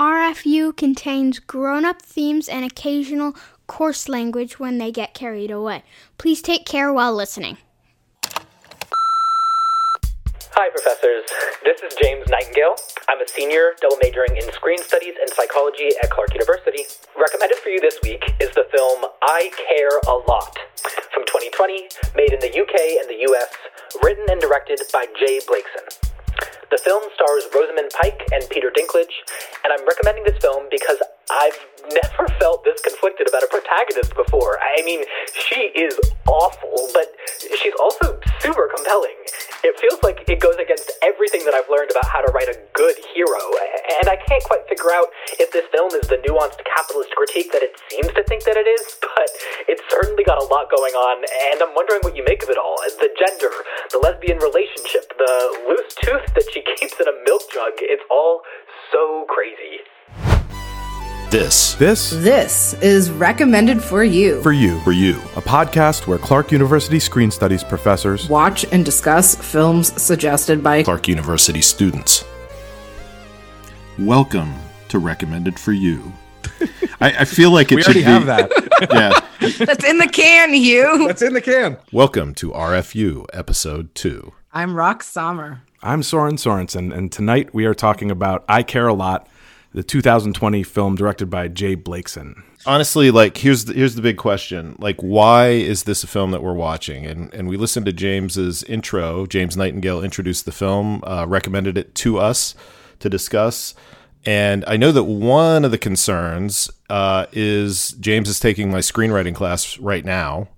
RFU contains grown up themes and occasional coarse language when they get carried away. Please take care while listening. Hi, professors. This is James Nightingale. I'm a senior, double majoring in screen studies and psychology at Clark University. Recommended for you this week is the film I Care a Lot from 2020, made in the UK and the US, written and directed by Jay Blakeson. The film stars Rosamund Pike and Peter Dinklage, and I'm recommending this film because I've never felt this conflicted about a protagonist before. I mean, she is awful, but she's also super compelling. It feels like it goes against everything that I've learned about how to write a good hero, and I can't quite figure out if this film is the nuanced capitalist critique that it seems to think that it is, but it's certainly got a lot going on, and I'm wondering what you make of it all. The gender, the lesbian relationship, the loose tooth that she keeps in a milk jug, it's all so crazy. This. This. This is recommended for you. For you. For you. A podcast where Clark University Screen Studies professors watch and discuss films suggested by Clark University students. Welcome to Recommended for You. I, I feel like it we should already be. have that. yeah. That's in the can, Hugh. That's in the can. Welcome to RFU episode two. I'm Rox Samer. I'm Soren Sorensen, and tonight we are talking about I Care a Lot, the 2020 film directed by Jay Blakeson. Honestly, like here's the, here's the big question: like, why is this a film that we're watching? And and we listened to James's intro. James Nightingale introduced the film, uh, recommended it to us to discuss. And I know that one of the concerns uh, is James is taking my screenwriting class right now,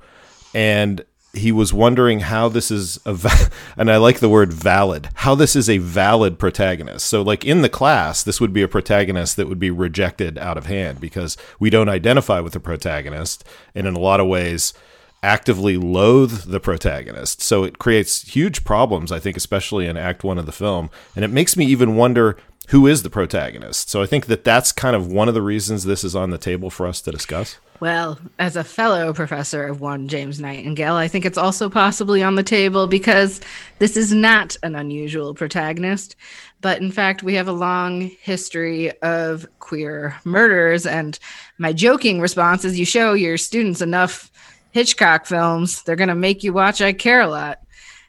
and he was wondering how this is a va- and I like the word valid how this is a valid protagonist. So like in the class this would be a protagonist that would be rejected out of hand because we don't identify with the protagonist and in a lot of ways actively loathe the protagonist. So it creates huge problems I think especially in act 1 of the film and it makes me even wonder who is the protagonist. So I think that that's kind of one of the reasons this is on the table for us to discuss well, as a fellow professor of one James Nightingale, I think it's also possibly on the table because this is not an unusual protagonist. But in fact, we have a long history of queer murders. And my joking response is you show your students enough Hitchcock films, they're going to make you watch I Care a Lot.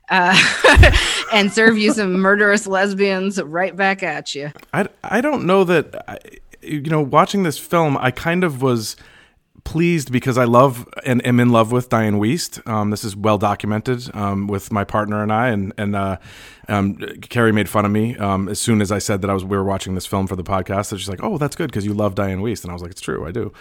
Uh, and serve you some murderous lesbians right back at you. I, I don't know that, I, you know, watching this film, I kind of was pleased because I love and am in love with Dianne Wiest. Um, this is well documented um, with my partner and I, and and uh, um, Carrie made fun of me um, as soon as I said that I was we were watching this film for the podcast. So she's like, "Oh, that's good because you love Dianne Wiest," and I was like, "It's true, I do."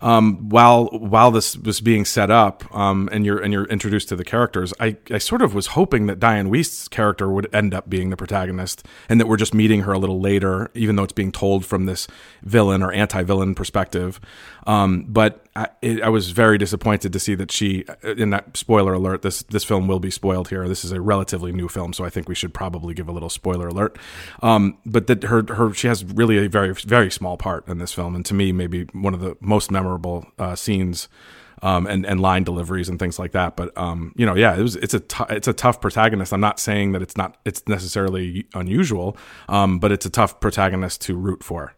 Um, while while this was being set up, um, and you're and you're introduced to the characters, I I sort of was hoping that Dianne Wiest's character would end up being the protagonist, and that we're just meeting her a little later, even though it's being told from this villain or anti-villain perspective. Um, but I, it, I, was very disappointed to see that she, in that spoiler alert, this this film will be spoiled here. This is a relatively new film, so I think we should probably give a little spoiler alert. Um, but that her her she has really a very very small part in this film, and to me, maybe one of the most memorable uh, scenes. Um, and and line deliveries and things like that. But um, you know, yeah, it was it's a t- it's a tough protagonist. I'm not saying that it's not it's necessarily unusual, um, but it's a tough protagonist to root for.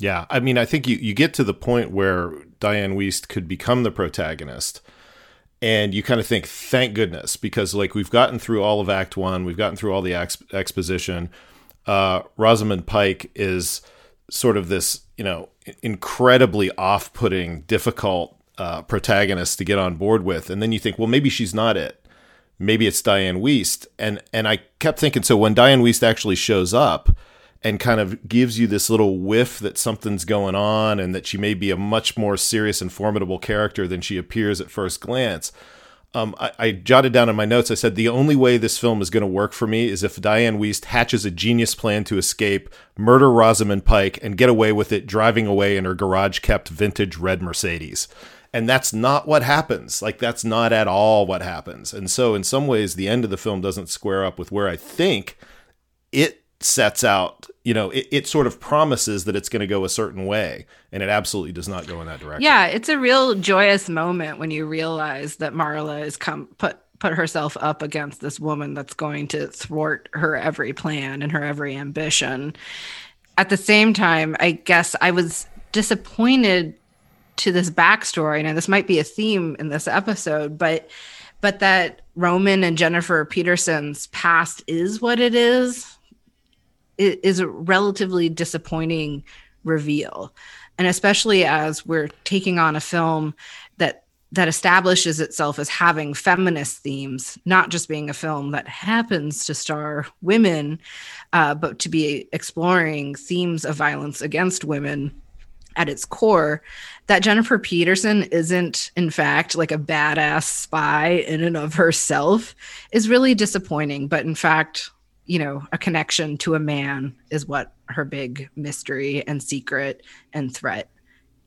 Yeah, I mean, I think you, you get to the point where Dianne Wiest could become the protagonist, and you kind of think, thank goodness, because like we've gotten through all of Act One, we've gotten through all the ex- exposition. Uh, Rosamund Pike is sort of this, you know, incredibly off-putting, difficult uh, protagonist to get on board with, and then you think, well, maybe she's not it. Maybe it's Dianne Wiest and and I kept thinking, so when Dianne Wiest actually shows up and kind of gives you this little whiff that something's going on and that she may be a much more serious and formidable character than she appears at first glance. Um, I, I, jotted down in my notes, I said, the only way this film is going to work for me is if Dianne Wiest hatches a genius plan to escape, murder Rosamund Pike, and get away with it driving away in her garage kept vintage red Mercedes. And that's not what happens. Like, that's not at all what happens. And so, in some ways, the end of the film doesn't square up with where I think it sets out you know it, it sort of promises that it's going to go a certain way and it absolutely does not go in that direction yeah it's a real joyous moment when you realize that marla is come put put herself up against this woman that's going to thwart her every plan and her every ambition at the same time, I guess I was disappointed to this backstory. Now, this might be a theme in this episode, but but that Roman and Jennifer Peterson's past is what it is. Is a relatively disappointing reveal, and especially as we're taking on a film that that establishes itself as having feminist themes, not just being a film that happens to star women, uh, but to be exploring themes of violence against women at its core that Jennifer Peterson isn't, in fact, like a badass spy in and of herself is really disappointing. But in fact, you know, a connection to a man is what her big mystery and secret and threat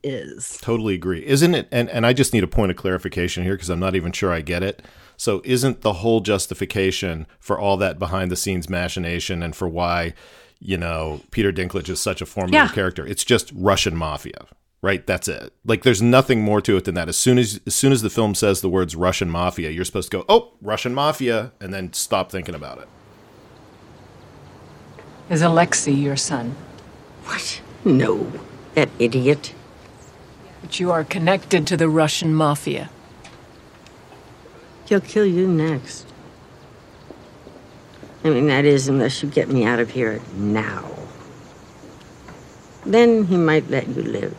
is. Totally agree. Isn't it? And, and I just need a point of clarification here because I'm not even sure I get it. So, isn't the whole justification for all that behind the scenes machination and for why, you know, Peter Dinklage is such a formative Yeah. character? It's just Russian mafia, right? That's it. Like, there's nothing more to it than that. As soon as as soon as the film says the words Russian mafia, you're supposed to go, oh, Russian mafia, and then stop thinking about it. Is Alexei your son? What? No. That idiot. But you are connected to the Russian mafia. He'll kill you next. I mean, that is, unless you get me out of here now. Then he might let you live.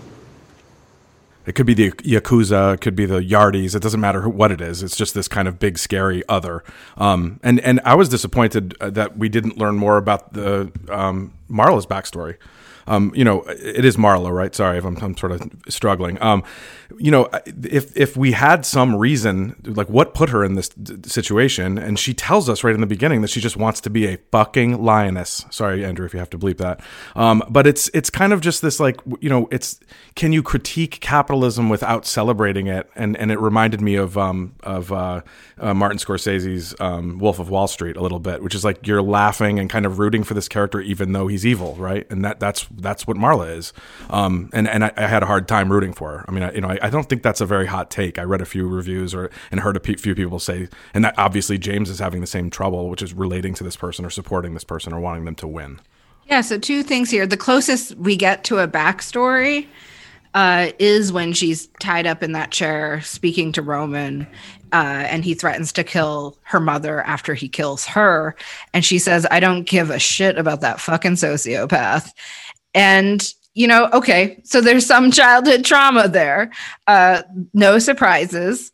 It could be the yakuza, it could be the yardies. It doesn't matter who, what it is. It's just this kind of big, scary other. Um, and and I was disappointed uh, that we didn't learn more about the um, Marla's backstory. Um, you know, it is Marla, right? Sorry if I'm, I'm sort of struggling. Um, you know, if if we had some reason, like what put her in this d- situation, and she tells us right in the beginning that she just wants to be a fucking lioness. Sorry, Andrew, if you have to bleep that. Um, but it's it's kind of just this like you know, it's can you critique capitalism without celebrating it? And and it reminded me of um of uh, uh, Martin Scorsese's um, Wolf of Wall Street a little bit, which is like you're laughing and kind of rooting for this character even though he's evil, right? And that that's that's what Marla is. Um, and and I, I had a hard time rooting for her. I mean, I, you know, I, I don't think that's a very hot take. I read a few reviews or and heard a few people say, and that obviously James is having the same trouble, which is relating to this person or supporting this person or wanting them to win. Yeah, so two things here. The closest we get to a backstory uh, is when she's tied up in that chair speaking to Roman, uh, and he threatens to kill her mother after he kills her. And she says, I don't give a shit about that fucking sociopath. And, you know, okay, so there's some childhood trauma there. Uh, no surprises.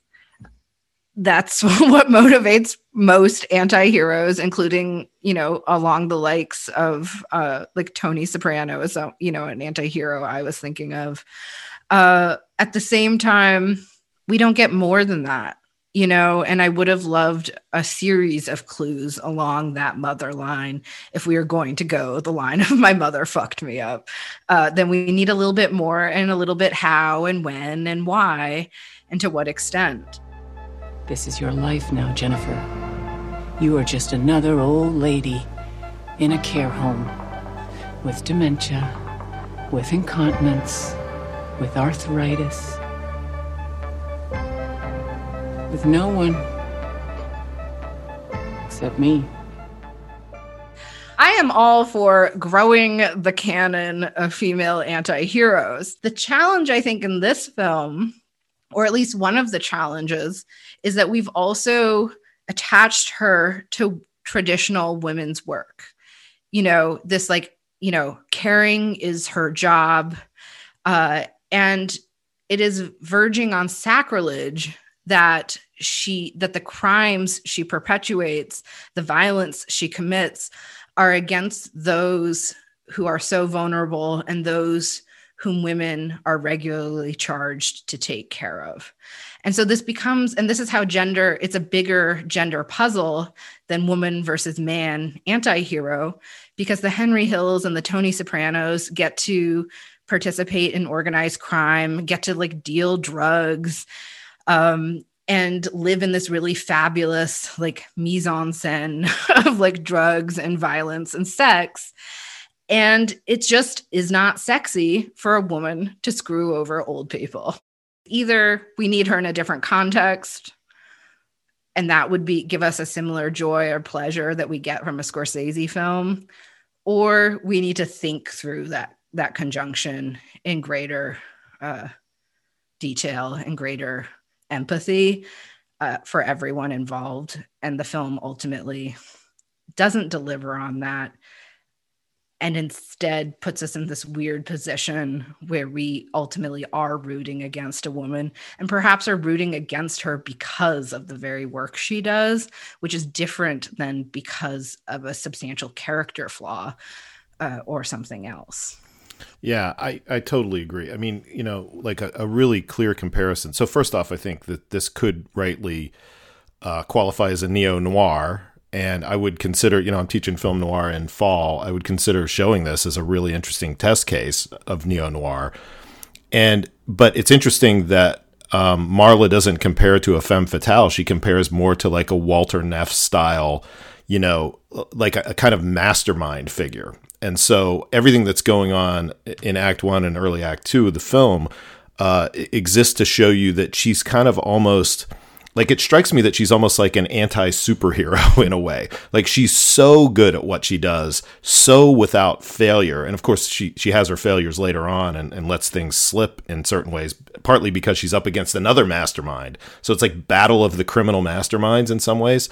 That's what motivates most anti-heroes including you know along the likes of uh like tony soprano is a, you know an anti-hero i was thinking of. Uh at the same time we don't get more than that you know and i would have loved a series of clues along that mother line if we are going to go the line of my mother fucked me up. Uh, then we need a little bit more and a little bit how and when and why and to what extent. This is your life now, Jennifer. You are just another old lady in a care home with dementia, with incontinence, with arthritis, with no one except me. I am all for growing the canon of female anti heroes. The challenge, I think, in this film, or at least one of the challenges, is that we've also attached her to traditional women's work. You know, this like, you know, caring is her job. Uh, and it is verging on sacrilege that she that the crimes she perpetuates the violence she commits are against those who are so vulnerable and those whom women are regularly charged to take care of. And so this becomes, and this is how gender, it's a bigger gender puzzle than woman versus man anti hero, because the Henry Hills and the Tony Sopranos get to participate in organized crime, get to like deal drugs. Um, and live in this really fabulous like mise en scène of like drugs and violence and sex and it just is not sexy for a woman to screw over old people. Either we need her in a different context, and that would be give us a similar joy or pleasure that we get from a Scorsese film, or we need to think through that that conjunction in greater uh, detail and greater empathy uh, for everyone involved. And the film ultimately doesn't deliver on that and instead puts us in this weird position where we ultimately are rooting against a woman and perhaps are rooting against her because of the very work she does, which is different than because of a substantial character flaw uh, or something else. Yeah, I, I totally agree. I mean, you know, like a, a really clear comparison. So, first off, I think that this could rightly uh, qualify as a neo noir. And I would consider, you know, I'm teaching film noir in fall. I would consider showing this as a really interesting test case of neo noir. And, but it's interesting that um, Marla doesn't compare to a femme fatale. She compares more to like a Walter Neff style, you know, like a, a kind of mastermind figure. And so everything that's going on in Act One and early Act Two of the film uh, exists to show you that she's kind of almost like it strikes me that she's almost like an anti superhero in a way. Like she's so good at what she does, so without failure. And of course, she she has her failures later on and, and lets things slip in certain ways, partly because she's up against another mastermind. So it's like battle of the criminal masterminds in some ways.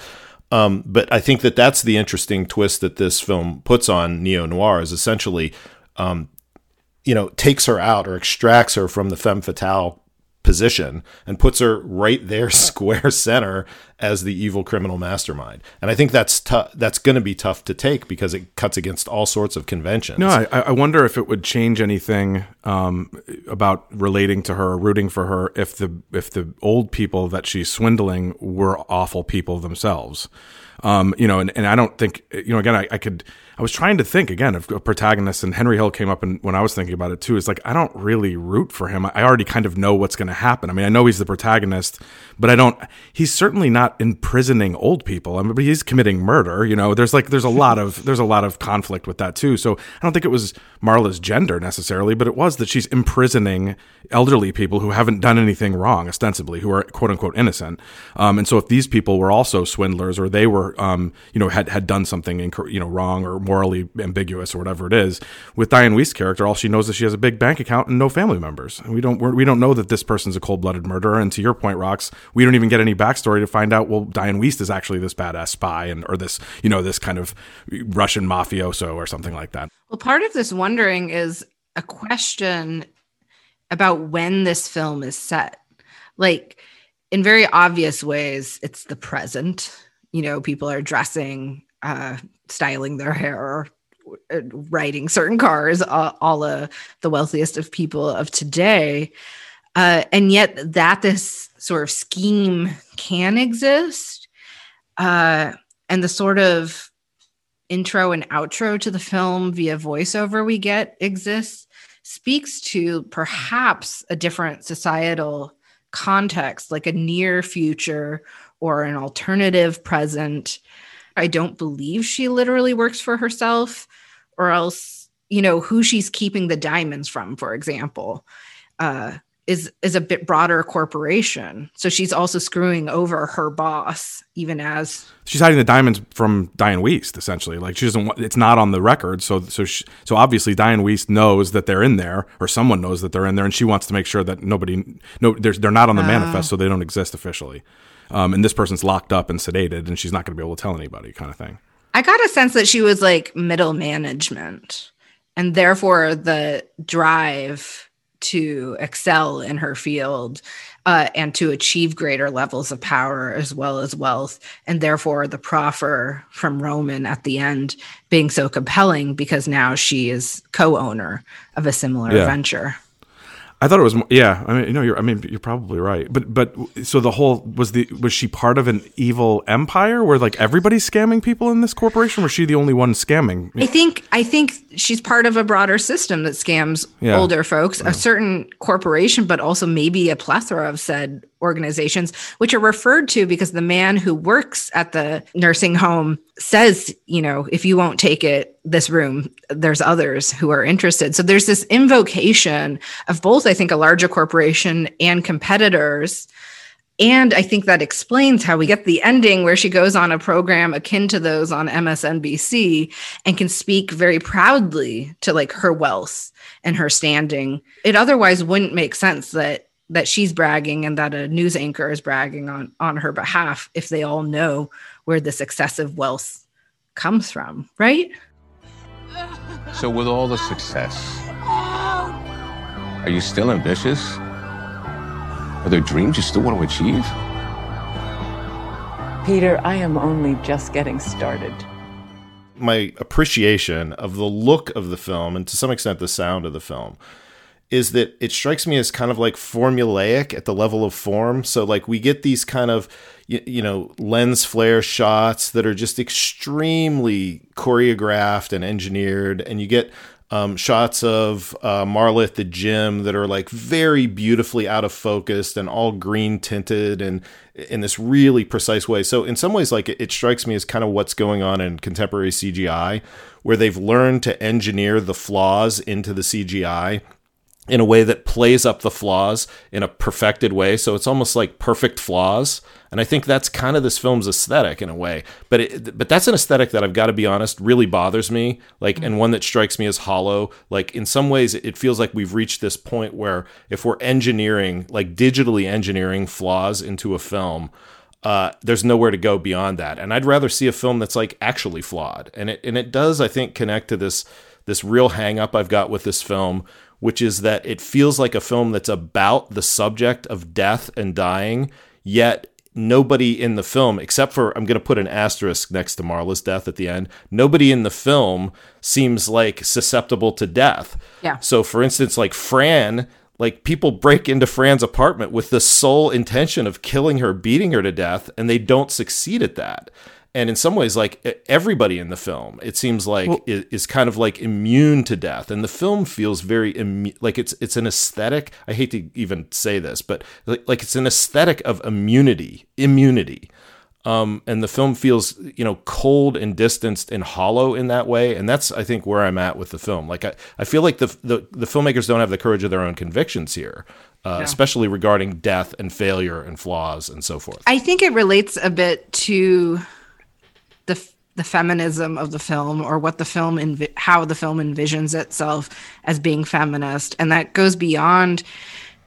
Um, but I think that that's the interesting twist that this film puts on neo noir is essentially, um, you know, takes her out or extracts her from the femme fatale position and puts her right there square center as the evil criminal mastermind. And I think that's tough. That's going to be tough to take because it cuts against all sorts of conventions. No, I, I wonder if it would change anything um, about relating to her, rooting for her, if the if the old people that she's swindling were awful people themselves. Um, you know, and, and I don't think you know. Again, I, I could I was trying to think again of a protagonist, and Henry Hill came up and when I was thinking about it too. Is like I don't really root for him. I already kind of know what's going to happen. I mean, I know he's the protagonist, but I don't. He's certainly not imprisoning old people. I mean, he's committing murder. You know, there's like there's a lot of there's a lot of conflict with that too. So I don't think it was Marla's gender necessarily, but it was that she's imprisoning elderly people who haven't done anything wrong, ostensibly, who are quote unquote innocent. Um, and so if these people were also swindlers or they were, um, you know, had had done something you know wrong or morally ambiguous or whatever it is. With Dianne Wiest's character, all she knows is she has a big bank account and no family members. And we don't we're, we do not know that this person's a cold blooded murderer. And to your point, Rox, we don't even get any backstory to find out. Well, Dianne Wiest is actually this badass spy and or this you know this kind of Russian mafioso or something like that. Well, part of this wondering is a question about when this film is set. Like in very obvious ways, it's the present. You know, people are dressing uh, styling their hair uh, riding certain cars, uh, all of the wealthiest of people of today. Uh, and yet, that this sort of scheme can exist, uh, and the sort of intro and outro to the film via voiceover we get exists, speaks to perhaps a different societal context, like a near future or an alternative present. I don't believe she literally works for herself, or else, you know, who she's keeping the diamonds from, for example, uh, is is a bit broader corporation. So she's also screwing over her boss, even as she's hiding the diamonds from Dianne Wiest, essentially. Like she doesn't want it's not on the record, so so she, so obviously Dianne Wiest knows that they're in there, or someone knows that they're in there, and she wants to make sure that nobody no they're they're not on the uh, manifest, so they don't exist officially um, and this person's locked up and sedated, and she's not going to be able to tell anybody, kind of thing. I got a sense that she was like middle management, and therefore the drive to excel in her field uh, and to achieve greater levels of power as well as wealth, and therefore the proffer from Roman at the end being so compelling because now she is co-owner of a similar yeah. venture. I thought it was yeah. I mean, you know, you're I mean, you're probably right. But but so the whole was the was she part of an evil empire where like everybody's scamming people in this corporation? Was she the only one scamming? I think I think she's part of a broader system that scams yeah. older folks, yeah. a certain corporation, but also maybe a plethora of said organizations, which are referred to because the man who works at the nursing home says, you know, if you won't take it, this room, there's others who are interested. So there's this invocation of both, I think, a larger corporation and competitors And I think that explains how we get the ending where she goes on a program akin to those on MSNBC and can speak very proudly to like her wealth and her standing. It otherwise wouldn't make sense that that she's bragging and that a news anchor is bragging on on her behalf if they all know where this excessive wealth comes from, right? So, with all the success, are you still ambitious? Are there dreams you still want to achieve? Peter, I am only just getting started. My appreciation of the look of the film and to some extent the sound of the film is that it strikes me as kind of like formulaic at the level of form. So like we get these kind of you, you know lens flare shots that are just extremely choreographed and engineered, and you get um, shots of uh, Marla at the gym that are like very beautifully out of focus and all green tinted and in this really precise way. So in some ways, like it, it strikes me as kind of what's going on in contemporary CGI, where they've learned to engineer the flaws into the CGI in a way that plays up the flaws in a perfected way. So it's almost like perfect flaws. And I think that's kind of this film's aesthetic in a way. But it, but that's an aesthetic that I've got to be honest really bothers me. Like and one that strikes me as hollow. Like in some ways it feels like we've reached this point where if we're engineering like digitally engineering flaws into a film, uh, there's nowhere to go beyond that. And I'd rather see a film that's like actually flawed. And it and it does I think connect to this this real hang up I've got with this film which is that it feels like a film that's about the subject of death and dying, yet nobody in the film, except for I'm going to put an asterisk next to Marla's death at the end, nobody in the film seems like susceptible to death. Yeah. So, for instance, like Fran, like people break into Fran's apartment with the sole intention of killing her, beating her to death, and they don't succeed at that and in some ways like everybody in the film it seems like well, is, is, kind of like immune to death. And the film feels very immu- like it's it's an aesthetic i hate to even say this but like, like it's an aesthetic of immunity immunity. Um, and the film feels you know cold and distanced and hollow in that way. And that's i think where i'm at with the film. Like i, I feel like the, the the filmmakers don't have the courage of their own convictions here uh, no. especially regarding death and failure and flaws and so forth. I think it relates a bit to the the feminism of the film or what the film envi- how the film envisions itself as being feminist. And that goes beyond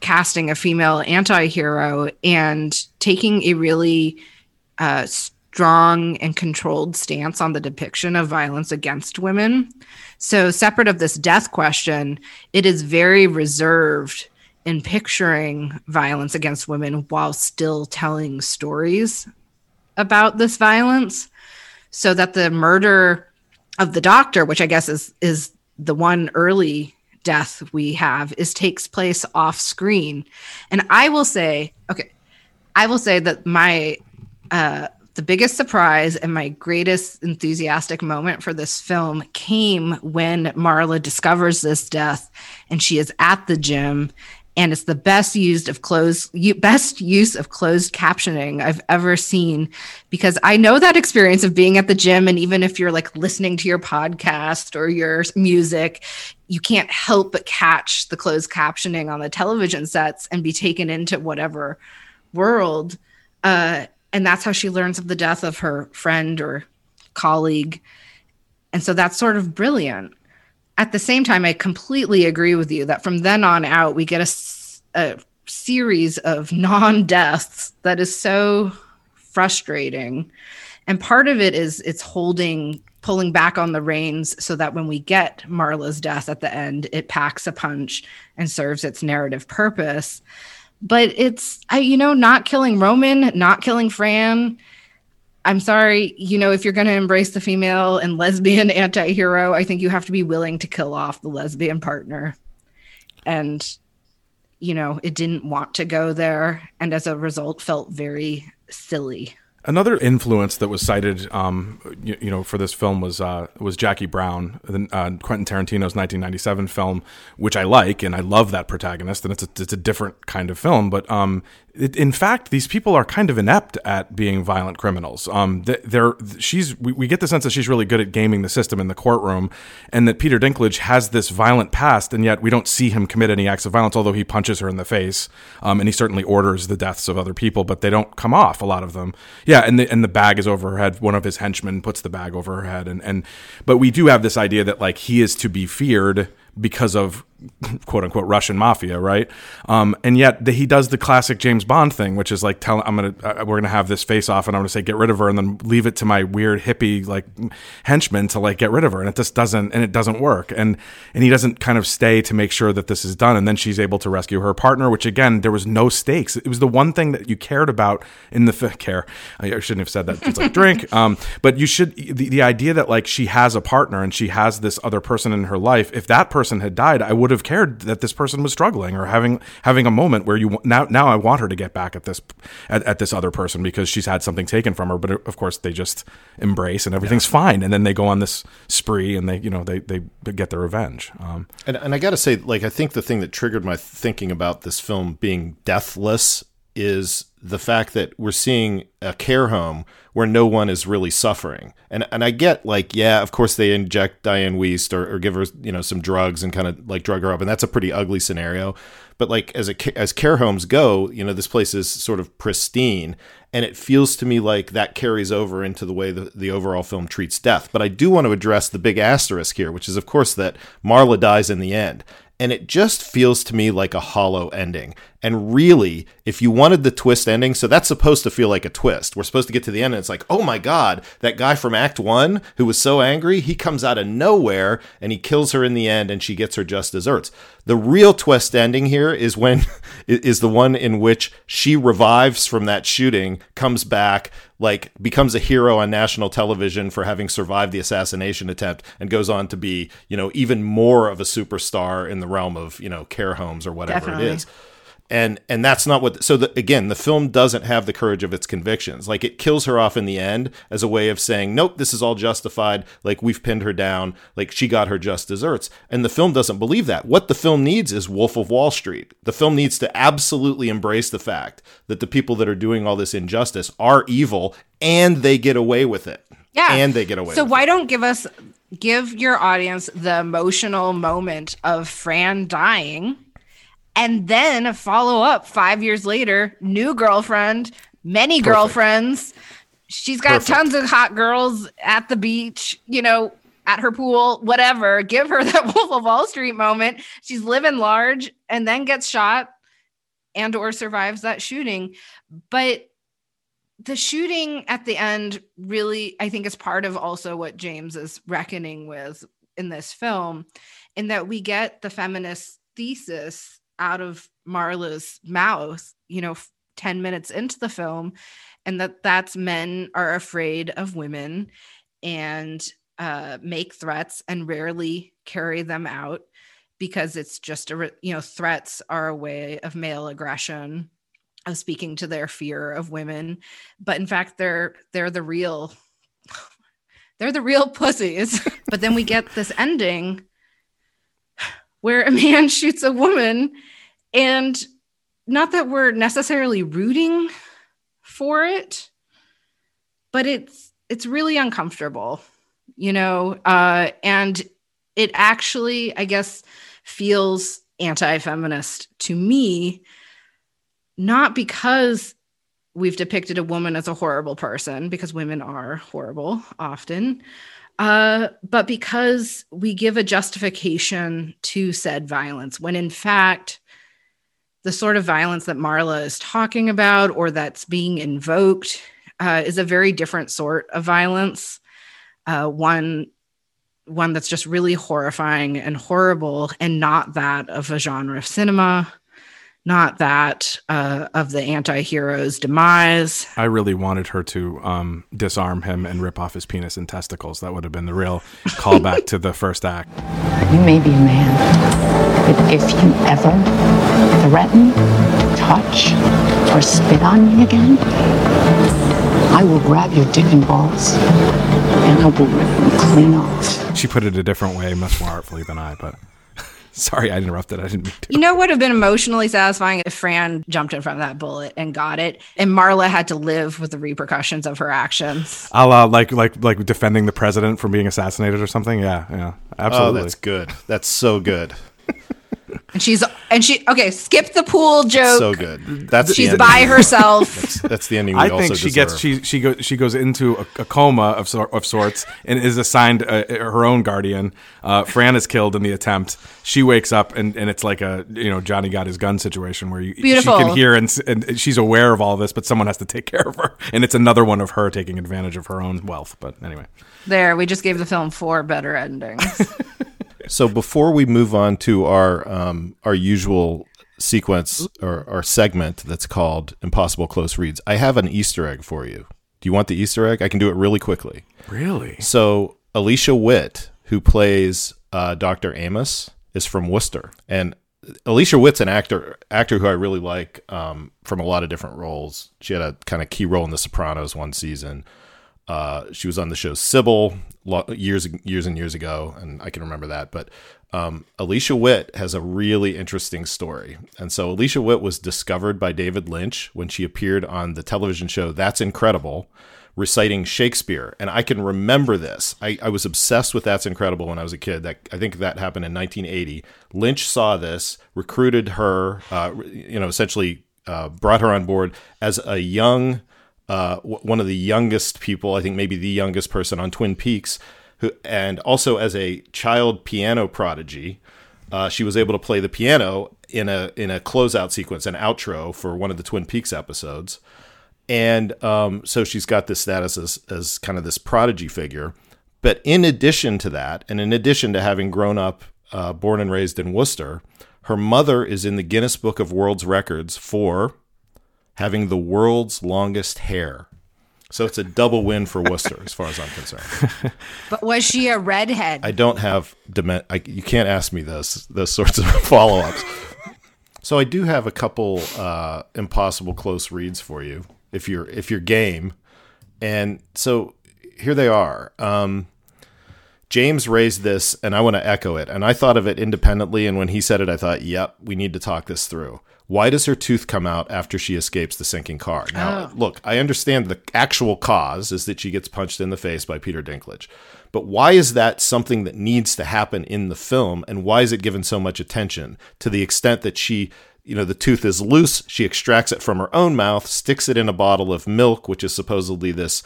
casting a female anti-hero and taking a really uh, strong and controlled stance on the depiction of violence against women. So separate of this death question it is very reserved in picturing violence against women while still telling stories about this violence so that the murder of the doctor, which I guess is is the one early death we have, is takes place off screen. And I will say, okay, I will say that my uh, the biggest surprise and my greatest enthusiastic moment for this film came when Marla discovers this death and she is at the gym and it's the best used of closed best use of closed captioning I've ever seen because I know that experience of being at the gym and even if you're like listening to your podcast or your music you can't help but catch the closed captioning on the television sets and be taken into whatever world uh, and that's how she learns of the death of her friend or colleague. And so that's sort of brilliant at the same time, I completely agree with you that from then on out, we get a, a series of non deaths that is so frustrating. And part of it is it's holding, pulling back on the reins so that when we get Marla's death at the end, it packs a punch and serves its narrative purpose. But it's, you know, not killing Roman, not killing Fran, I'm sorry, you know, if you're going to embrace the female and lesbian anti hero, I think you have to be willing to kill off the lesbian partner. And, you know, it didn't want to go there. And as a result, felt very silly. Another influence that was cited, um, you, you, know, for this film was uh, was Jackie Brown, uh, Quentin Tarantino's 1997 film, which I like and I love that protagonist, and it's a, it's a different kind of film. But um, it, in fact, these people are kind of inept at being violent criminals. Um, they're she's we, we get the sense that she's really good at gaming the system in the courtroom, and that Peter Dinklage has this violent past, and yet we don't see him commit any acts of violence. Although he punches her in the face, um, and he certainly orders the deaths of other people, but they don't come off. A lot of them, yeah. And the and the bag is over her head. One of his henchmen puts the bag over her head, and and but we do have this idea that like he is to be feared because of quote unquote Russian mafia, right? Um, and yet the, he does the classic James Bond thing, which is like, tell I'm gonna uh, we're gonna have this face off, and I'm gonna say get rid of her, and then leave it to my weird hippie like henchman to like get rid of her, and it just doesn't, and it doesn't work, and and he doesn't kind of stay to make sure that this is done, and then she's able to rescue her partner, which again there was no stakes. It was the one thing that you cared about in the f- care. I shouldn't have said that. It's like drink, um, but you should the, the idea that like she has a partner and she has this other person in her life. If that person had died, I would have cared that this person was struggling or having having a moment where you now now I want her to get back at this at, at this other person because she's had something taken from her. But of course, they just embrace and everything's yeah. fine, and then they go on this spree and they you know they they get their revenge. Um, and and I got to say, like I think the thing that triggered my thinking about this film being deathless is the fact that we're seeing a care home where no one is really suffering. And and I get like, yeah, of course they inject Dianne Wiest or, or give her, you know, some drugs and kind of like drug her up. And that's a pretty ugly scenario. But like as a as care homes go, you know, this place is sort of pristine. And it feels to me like that carries over into the way the, the overall film treats death. But I do want to address the big asterisk here, which is, of course, that Marla dies in the end and it just feels to me like a hollow ending. And really, if you wanted the twist ending, so that's supposed to feel like a twist. We're supposed to get to the end and it's like, oh my God, that guy from Act One who was so angry, he comes out of nowhere and he kills her in the end and she gets her just desserts. The real twist ending here is when is the one in which she revives from that shooting, comes back, like becomes a hero on national television for having survived the assassination attempt and goes on to be, you know, even more of a superstar in the realm of, you know, care homes or whatever Definitely. it is and and that's not what so the, again the film doesn't have the courage of its convictions. Like it kills her off in the end as a way of saying nope this is all justified. Like we've pinned her down. Like she got her just desserts and the film doesn't believe that. What the film needs is wolf of wall street. The film needs to absolutely embrace the fact that the people that are doing all this injustice are evil and they get away with it. Yeah. And they get away so why it. don't give us give your audience the emotional moment of fran dying and then follow up five years later, new girlfriend, many Perfect. girlfriends. She's got Perfect. tons of hot girls at the beach, you know, at her pool, whatever. Give her that Wolf of Wall Street moment. She's living large and then gets shot and or survives that shooting. But the shooting at the end really, I think, is part of also what James is reckoning with in this film, in that we get the feminist thesis out of Marla's mouth, you know, 10 minutes into the film, and that that's men are afraid of women and uh, make threats and rarely carry them out because it's just a, you know, threats are a way of male aggression of speaking to their fear of women. But in fact they're they're the real they're the real pussies. But then we get this ending where a man shoots a woman and not that we're necessarily rooting for it but it's it's really uncomfortable you know uh and it actually i guess feels anti-feminist to me not because we've depicted a woman as a horrible person because women are horrible often uh, but because we give a justification to said violence when in fact the sort of violence that Marla is talking about or that's being invoked uh, is a very different sort of violence. Uh, one one that's just really horrifying and horrible, and not that of a genre of cinema not that uh, of the anti-hero's demise. I really wanted her to um, disarm him and rip off his penis and testicles. That would have been the real callback to the first act. You may be a man, but if you ever threaten, touch, or spit on me again, I will grab your dick and balls and I will rip them clean off. She put it a different way, much more artfully than I, but. Sorry, I interrupted. I didn't mean to. You know what would have been emotionally satisfying if Fran jumped in front of that bullet and got it, and Marla had to live with the repercussions of her actions. A la like like like defending the president from being assassinated or something. Yeah, yeah, oh, absolutely. Oh, that's good. That's so good. And she's and she okay. Skip the pool joke. So good. That's she's ending. by herself. That's, that's the ending. We I also think she deserve. gets she she goes she goes into a, a coma of sor- of sorts and is assigned uh her own guardian. Uh, Fran is killed in the attempt. She wakes up and, and it's like a you know Johnny got his gun situation where you Beautiful. she can hear and, and she's aware of all this, but someone has to take care of her, and it's another one of her taking advantage of her own wealth. But anyway, There, we just gave the film four better endings. So before we move on to our um, our usual sequence or our segment that's called Impossible Close Reads, I have an Easter egg for you. Do you want the Easter egg? I can do it really quickly. really, So Alicia Witt, who plays uh, Dr. Amos, is from Worcester, and Alicia Witt's an actor actor who I really like um, from a lot of different roles. She had a kind of key role in The Sopranos one season. Uh, she was on the show Cybill years years and years ago, and I can remember that. But um, Alicia Witt has a really interesting story, and so Alicia Witt was discovered by David Lynch when she appeared on the television show That's Incredible, reciting Shakespeare. And I can remember this. I, I was obsessed with That's Incredible when I was a kid. That I think that happened in 1980. Lynch saw this, recruited her, uh, you know, essentially uh, brought her on board as a young uh, w- one of the youngest people, I think maybe the youngest person on Twin Peaks, who, and also as a child piano prodigy, uh, she was able to play the piano in a in a closeout sequence, an outro for one of the Twin Peaks episodes, and um, so she's got this status as as kind of this prodigy figure. But in addition to that, and in addition to having grown up, uh, born and raised in Worcester, her mother is in the Guinness Book of World's Records for having the world's longest hair. So it's a double win for Worcester, as far as I'm concerned. but was she a redhead? I don't have dement. You can't ask me those those sorts of follow ups. So I do have a couple uh, impossible close reads for you if you're if you're game. And so here they are. Um, James raised this, and I want to echo it. And I thought of it independently. And when he said it, I thought, "Yep, we need to talk this through." Why does her tooth come out after she escapes the sinking car? Now, oh. look, I understand the actual cause is that she gets punched in the face by Peter Dinklage. But why is that something that needs to happen in the film? And why is it given so much attention to the extent that she, you know, the tooth is loose, she extracts it from her own mouth, sticks it in a bottle of milk, which is supposedly this.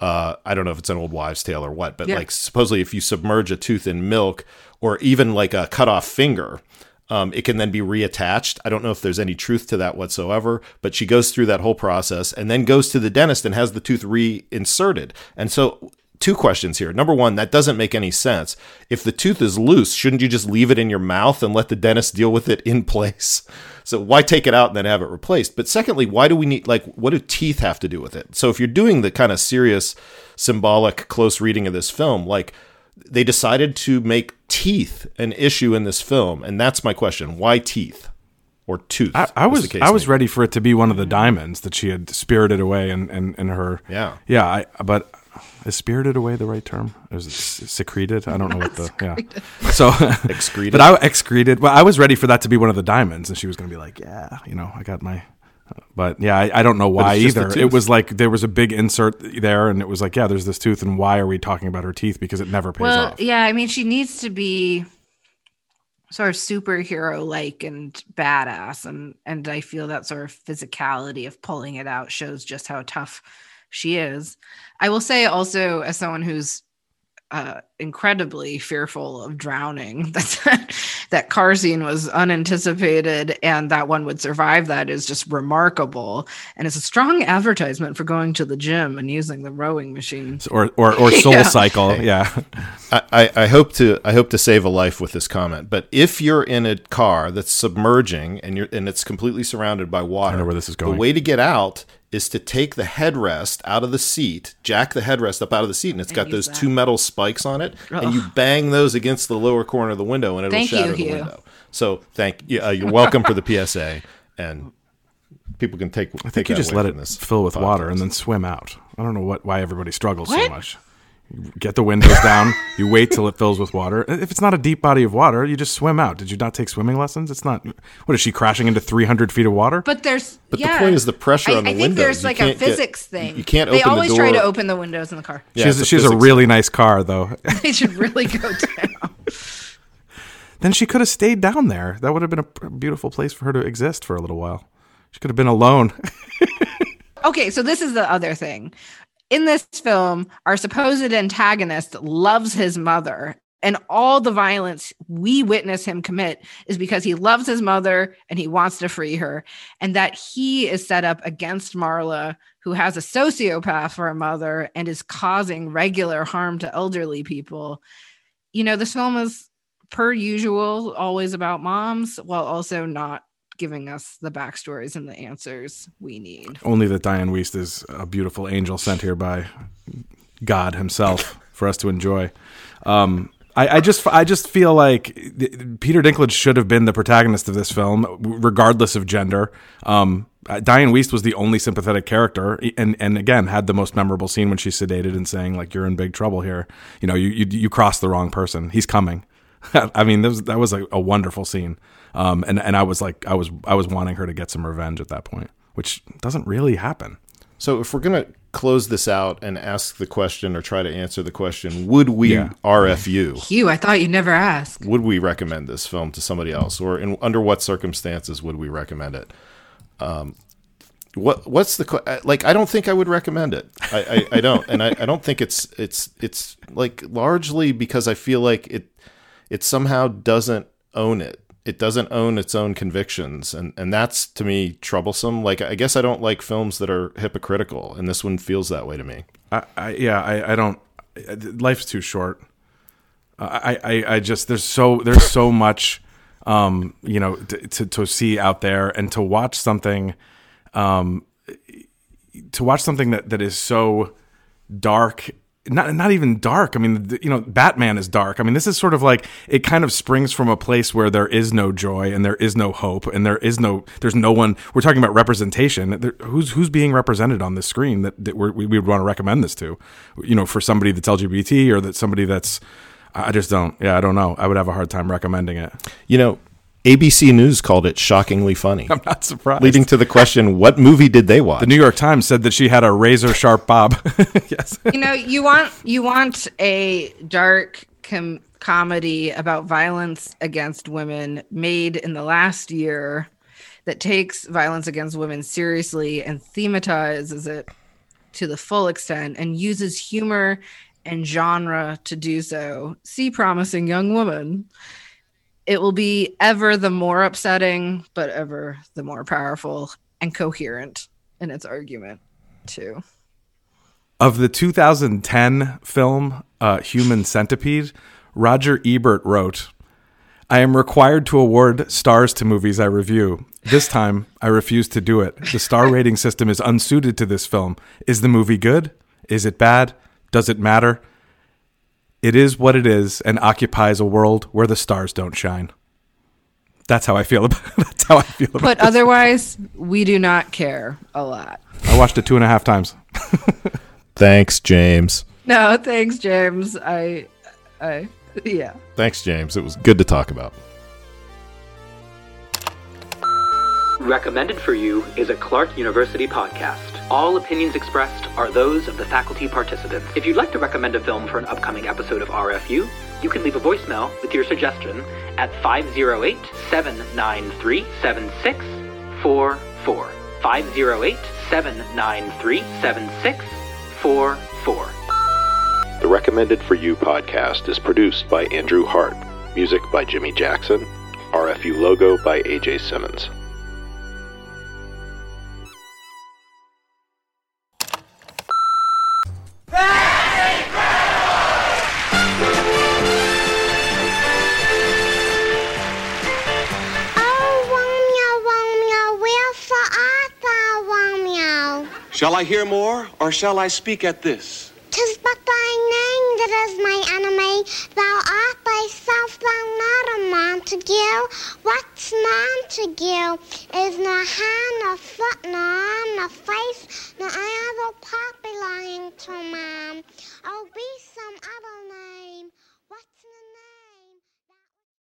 Uh, I don't know if it's an old wives' tale or what, but Yeah. like supposedly if you submerge a tooth in milk or even like a cut off finger, um, it can then be reattached. I don't know if there's any truth to that whatsoever, but she goes through that whole process and then goes to the dentist and has the tooth reinserted. And so, two questions here. Number one, that doesn't make any sense. If the tooth is loose, shouldn't you just leave it in your mouth and let the dentist deal with it in place? So, why take it out and then have it replaced? But secondly, why do we need, like, what do teeth have to do with it? So, if you're doing the kind of serious, symbolic, close reading of this film, like, they decided to make teeth an issue in this film, and that's my question: Why teeth or tooth? I, I as was I was ready for it to be one of the diamonds that she had spirited away in, in, in her. Yeah. yeah. I, but is spirited away the right term? Is it s- secreted? I don't know what the yeah. So Excreted? but I excreted. Well, I was ready for that to be one of the diamonds, and she was going to be like, yeah, you know, I got my. But yeah, I, I don't know why it's just the either. It was like there was a big insert there, and it was like, yeah, there's this tooth, and why are we talking about her teeth? Because it never pays well, off. yeah, I mean, she needs to be sort of superhero like and badass, and and I feel that sort of physicality of pulling it out shows just how tough she is. I will say also, as someone who's uh, incredibly fearful of drowning. That that car scene was unanticipated, and that one would survive. That is just remarkable, and it's a strong advertisement for going to the gym and using the rowing machine. Or or or Soul Yeah. Cycle, yeah. I, I, I hope to I hope to save a life with this comment. But if you're in a car that's submerging and you're and it's completely surrounded by water, I know where this is going. The way to get out is to take the headrest out of the seat, jack the headrest up out of the seat, and it's got those that. two metal spikes on it, and you bang those against the lower corner of the window, and it'll Thank you, shatter the Hugh. window. So thank you. Uh, you're welcome for the PSA, and people can take. I think you just let it fill with water and then swim out. I don't know what why everybody struggles so much. You get the windows down. You wait till it fills with water. If it's not a deep body of water, you just swim out. Did you not take swimming lessons? It's not. What is she crashing into 300 feet of water? But there's But the point is the pressure I, on the I think windows. there's You like a can't get- physics thing. you can't They open the always try to open the windows in the car. Yeah, she has, it's she a physics- really nice car, though. they should really go down. then she could have stayed down there. That would have been a beautiful place for her to exist for a little while. She could have been alone. Okay, so this is the other thing. In this film, our supposed antagonist loves his mother, and all the violence we witness him commit is because he loves his mother and he wants to free her, and that he is set up against Marla, who has a sociopath for a mother and is causing regular harm to elderly people. You know, this film is, per usual, always about moms while also not giving us the backstories and the answers we need. Only that Dianne Wiest is a beautiful angel sent here by God Himself for us to enjoy. Um, I, I just, I just feel like Peter Dinklage should have been the protagonist of this film, regardless of gender. Um, Dianne Wiest was the only sympathetic character, and and again had the most memorable scene when she's sedated and saying like, "You're in big trouble here. You know, you you, you crossed the wrong person. He's coming." I mean, that was that was a, a wonderful scene, um, and and I was like, I was I was wanting her to get some revenge at that point, which doesn't really happen. So if we're gonna close this out and ask the question or try to answer the question, would we Yeah. RFU? Hugh, I thought you'd never ask. Would we recommend this film to somebody else, or in under what circumstances would we recommend it? Um, what what's the uh, like? I don't think I would recommend it. I, I, I don't, and I, I don't think it's it's it's like largely because I feel like it it somehow doesn't own it. It doesn't own its own convictions, and and that's to me troublesome. Like I guess I don't like films that are hypocritical, and this one feels that way to me. I, I yeah, I, I don't. Life's too short. I, I, I just there's so there's so much, um, you know, to, to to see out there and to watch something, um, to watch something that that is so dark. Not not even dark. I mean, you know, Batman is dark. I mean, this is sort of like it kind of springs from a place where there is no joy and there is no hope and there is no there's no one. We're talking about representation. There, who's who's being represented on this screen that, that we we would want to recommend this to, you know, for somebody that's LGBT or that somebody that's I just don't. Yeah, I don't know. I would have a hard time recommending it. You know, ABC News called it shockingly funny, I'm not surprised. leading to the question: What movie did they watch? the New York Times said that she had a razor sharp bob. yes. you know, you want you want a dark com- comedy about violence against women made in the last year that takes violence against women seriously and thematizes it to the full extent and uses humor and genre to do so. See Promising Young Woman. It will be ever the more upsetting, but ever the more powerful and coherent in its argument, too. Of the 2010 film uh, Human Centipede, Roger Ebert wrote, I am required to award stars to movies I review. This time, I refuse to do it. The star rating system is unsuited to this film. Is the movie good? Is it bad? Does it matter? It is what it is and occupies a world where the stars don't shine. That's how I feel about that's how I feel about But this. otherwise, we do not care a lot. I watched it two and a half times. Thanks, James. No, thanks, James. I, I, yeah. Thanks, James. It was good to talk about. Recommended for You is a Clark University podcast. All opinions expressed are those of the faculty participants. If you'd like to recommend a film for an upcoming episode of RFU, you can leave a voicemail with your suggestion at 508 793 7644. 508 793 7644. The Recommended for You podcast is produced by Andrew Hart, music by Jimmy Jackson, RFU logo by AJ Simmons. I hear more, or shall I speak at this? Tis but thy name that is my enemy. Thou art thyself, thou not a Montague. What's Montague is nor hand, nor foot, nor arm, nor face, nor any other part belonging to man. Oh, be some other name.